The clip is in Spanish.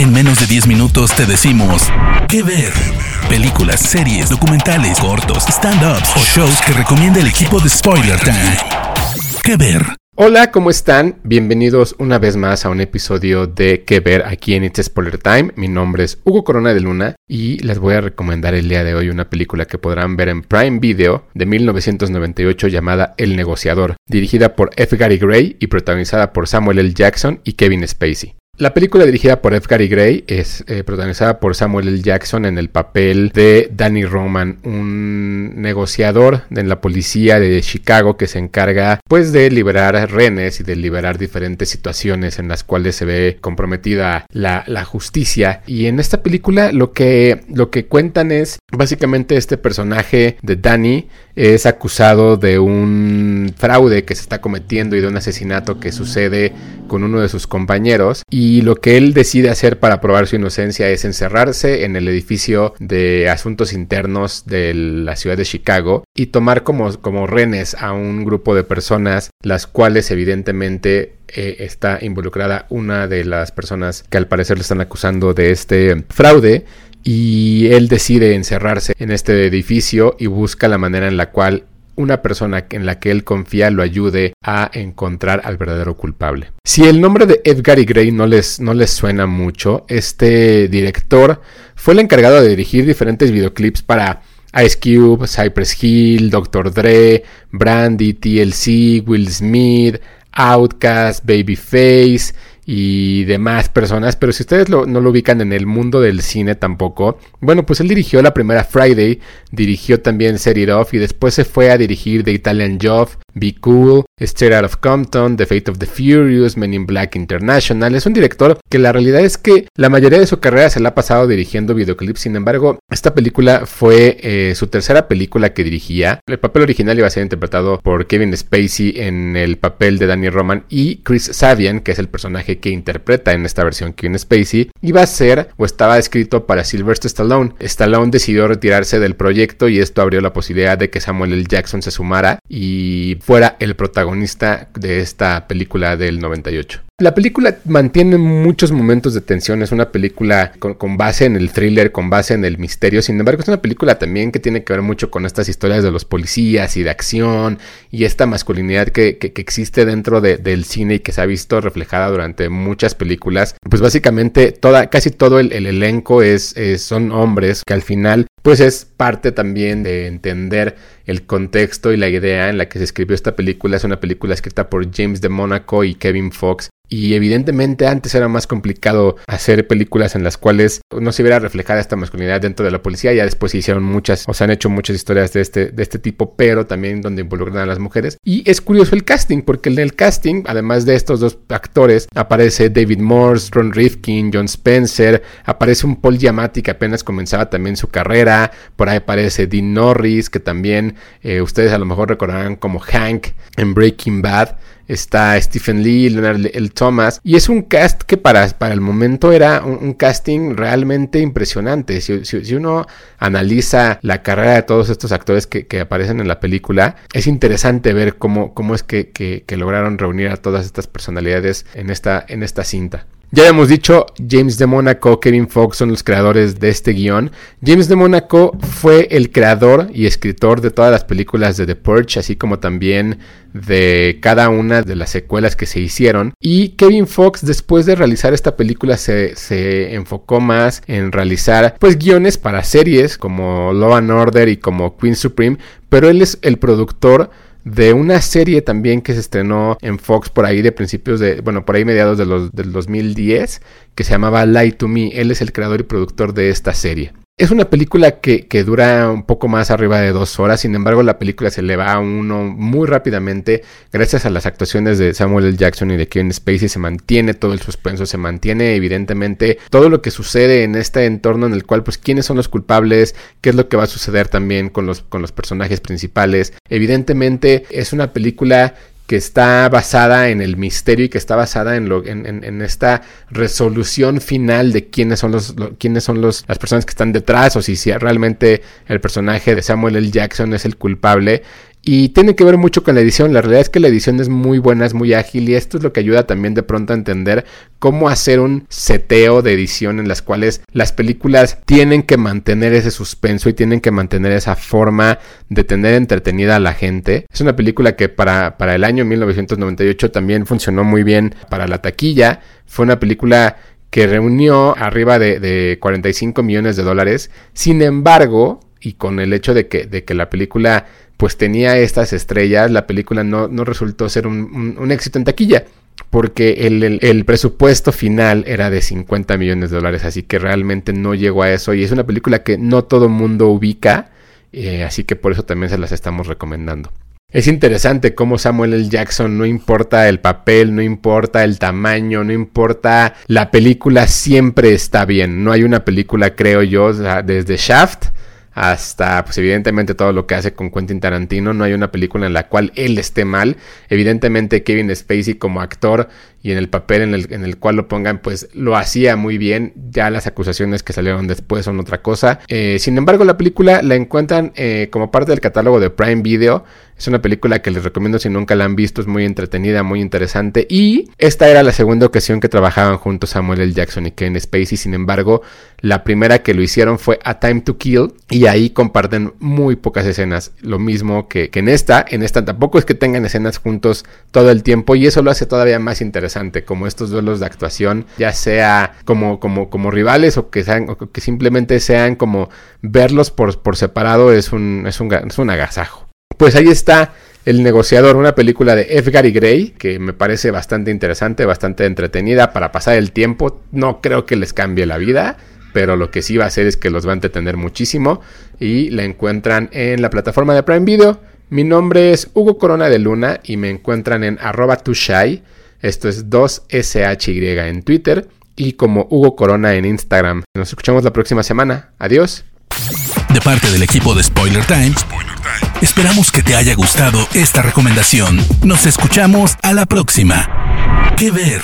En menos de 10 minutos te decimos qué ver. Películas, series, documentales, cortos, stand-ups o shows que recomienda el equipo de Spoiler Time. ¿Qué ver? Hola, ¿cómo están? Bienvenidos una vez más a un episodio de ¿Qué ver? aquí en It's Spoiler Time. Mi nombre es Hugo Corona de Luna y les voy a recomendar el día de hoy una película que podrán ver en Prime Video de 1998 llamada El Negociador, dirigida por F. Gary Gray y protagonizada por Samuel L. Jackson y Kevin Spacey. La película dirigida por F. Gary Gray es eh, protagonizada por Samuel L. Jackson en el papel de Danny Roman, un negociador en la policía de Chicago que se encarga pues de liberar renes y de liberar diferentes situaciones en las cuales se ve comprometida la, la justicia. Y en esta película lo que, lo que cuentan es básicamente este personaje de Danny es acusado de un fraude que se está cometiendo y de un asesinato que sucede con uno de sus compañeros y lo que él decide hacer para probar su inocencia es encerrarse en el edificio de asuntos internos de la ciudad de Chicago y tomar como, como renes a un grupo de personas las cuales evidentemente eh, está involucrada una de las personas que al parecer le están acusando de este fraude y él decide encerrarse en este edificio y busca la manera en la cual una persona en la que él confía lo ayude a encontrar al verdadero culpable. Si el nombre de Edgar y Gray no les, no les suena mucho, este director fue el encargado de dirigir diferentes videoclips para Ice Cube, Cypress Hill, Dr. Dre, Brandy, TLC, Will Smith, Outcast, Babyface y demás personas, pero si ustedes no lo ubican en el mundo del cine tampoco, bueno, pues él dirigió la primera Friday, dirigió también Set Off y después se fue a dirigir The Italian Job, Be Cool, Straight Out of Compton, The Fate of the Furious, Men in Black International. Es un director que la realidad es que la mayoría de su carrera se la ha pasado dirigiendo videoclips. Sin embargo, esta película fue eh, su tercera película que dirigía. El papel original iba a ser interpretado por Kevin Spacey en el papel de Danny Roman y Chris Savian, que es el personaje que interpreta en esta versión Kevin Spacey, iba a ser o estaba escrito para Sylvester Stallone. Stallone decidió retirarse del proyecto y esto abrió la posibilidad de que Samuel L. Jackson se sumara y fuera el protagonista de esta película del 98. La película mantiene muchos momentos de tensión, es una película con, base en el thriller, con base en el misterio, sin embargo es una película también que tiene que ver mucho con estas historias de los policías y de acción y esta masculinidad que, existe dentro del cine y que se ha visto reflejada durante muchas películas. Pues básicamente toda, casi todo el, elenco es, son hombres que al final pues es parte también de entender el contexto y la idea en la que se escribió esta película. Es una película escrita por James de Monaco y Kevin Fox y evidentemente antes era más complicado hacer películas en las cuales no se viera reflejada esta masculinidad dentro de la policía. Ya después se hicieron muchas, o se han hecho muchas historias de este, de este tipo, pero también donde involucran a las mujeres. Y es curioso el casting, porque en el casting, además de estos dos actores, aparece David Morse, Ron Rifkin, John Spencer, aparece un Paul Giamatti que apenas comenzaba también su carrera, por ahí aparece Dean Norris, que también eh, ustedes a lo mejor recordarán como Hank en Breaking Bad está Stephen Lee, Leonard L. Thomas, y es un cast que para, para el momento era un, casting realmente impresionante. Si, uno analiza la carrera de todos estos actores que, aparecen en la película, es interesante ver cómo, cómo es que, que, lograron reunir a todas estas personalidades en esta, en esta cinta. Ya hemos dicho, James de Monaco, Kevin Fox son los creadores de este guion. James de Monaco fue el creador y escritor de todas las películas de The Purge, así como también de cada una de las secuelas que se hicieron. Y Kevin Fox, después de realizar esta película, se, se enfocó más en realizar pues guiones para series como Law and Order y como Queen Supreme, pero él es el productor de una serie también que se estrenó en Fox por ahí de principios de, bueno, por ahí mediados de los, del 2010, que se llamaba Lie to Me. Él es el creador y productor de esta serie. Es una película que, dura un poco más arriba de dos horas, sin embargo la película se le va a uno muy rápidamente gracias a las actuaciones de Samuel L. Jackson y de Kevin Spacey, se mantiene todo el suspenso, se mantiene evidentemente todo lo que sucede en este entorno en el cual pues quiénes son los culpables, qué es lo que va a suceder también con los, con los personajes principales. Evidentemente es una película que está basada en el misterio y que está basada en, lo, en, esta resolución final de quiénes son, los, quiénes son los, las personas que están detrás o si, si realmente el personaje de Samuel L. Jackson es el culpable Y tiene que ver mucho con la edición. La realidad es que la edición es muy buena, es muy ágil y esto es lo que ayuda también de pronto a entender cómo hacer un seteo de edición en las cuales las películas tienen que mantener ese suspenso y tienen que mantener esa forma de tener entretenida a la gente. Es una película que para, para el año 1998 también funcionó muy bien para la taquilla. Fue una película que reunió arriba de, de 45 millones de dólares. Sin embargo, y con el hecho de que, de que la película pues tenía estas estrellas, la película no, no resultó ser un, éxito en taquilla. Porque el, presupuesto final era de 50 millones de dólares, así que realmente no llegó a eso. Y es una película que no todo mundo ubica, eh, así que por eso también se las estamos recomendando. Es interesante cómo Samuel L. Jackson no importa el papel, no importa el tamaño, no importa la película, siempre está bien. No hay una película, creo yo, desde Shaft hasta, pues evidentemente todo lo que hace con Quentin Tarantino. No hay una película en la cual él esté mal. Evidentemente Kevin Spacey como actor y en el papel en el, en el cual lo pongan, pues lo hacía muy bien. Ya las acusaciones que salieron después son otra cosa. Eh, sin embargo, la película la encuentran eh, como parte del catálogo de Prime Video. Es una película que les recomiendo si nunca la han visto, es muy entretenida, muy interesante. Y esta era la segunda ocasión que trabajaban juntos Samuel L. Jackson y Ken Spacey. Sin embargo, la primera que lo hicieron fue A Time to Kill. Y ahí comparten muy pocas escenas. Lo mismo que, que en esta. En esta tampoco es que tengan escenas juntos todo el tiempo. Y eso lo hace todavía más interesante. Como estos duelos de actuación, ya sea como, como, como rivales o que, sean, o que simplemente sean como verlos por, por separado, es un, es un, es un agasajo. Pues ahí está El negociador, una película de F. Gary Gray que me parece bastante interesante, bastante entretenida para pasar el tiempo. No creo que les cambie la vida, pero lo que sí va a hacer es que los va a entretener muchísimo y la encuentran en la plataforma de Prime Video. Mi nombre es Hugo Corona de Luna y me encuentran en arroba tushai, esto es 2SHY en Twitter y como Hugo Corona en Instagram. Nos escuchamos la próxima semana. Adiós. De parte del equipo de Spoiler Times, esperamos que te haya gustado esta recomendación. Nos escuchamos a la próxima. ¿Qué ver?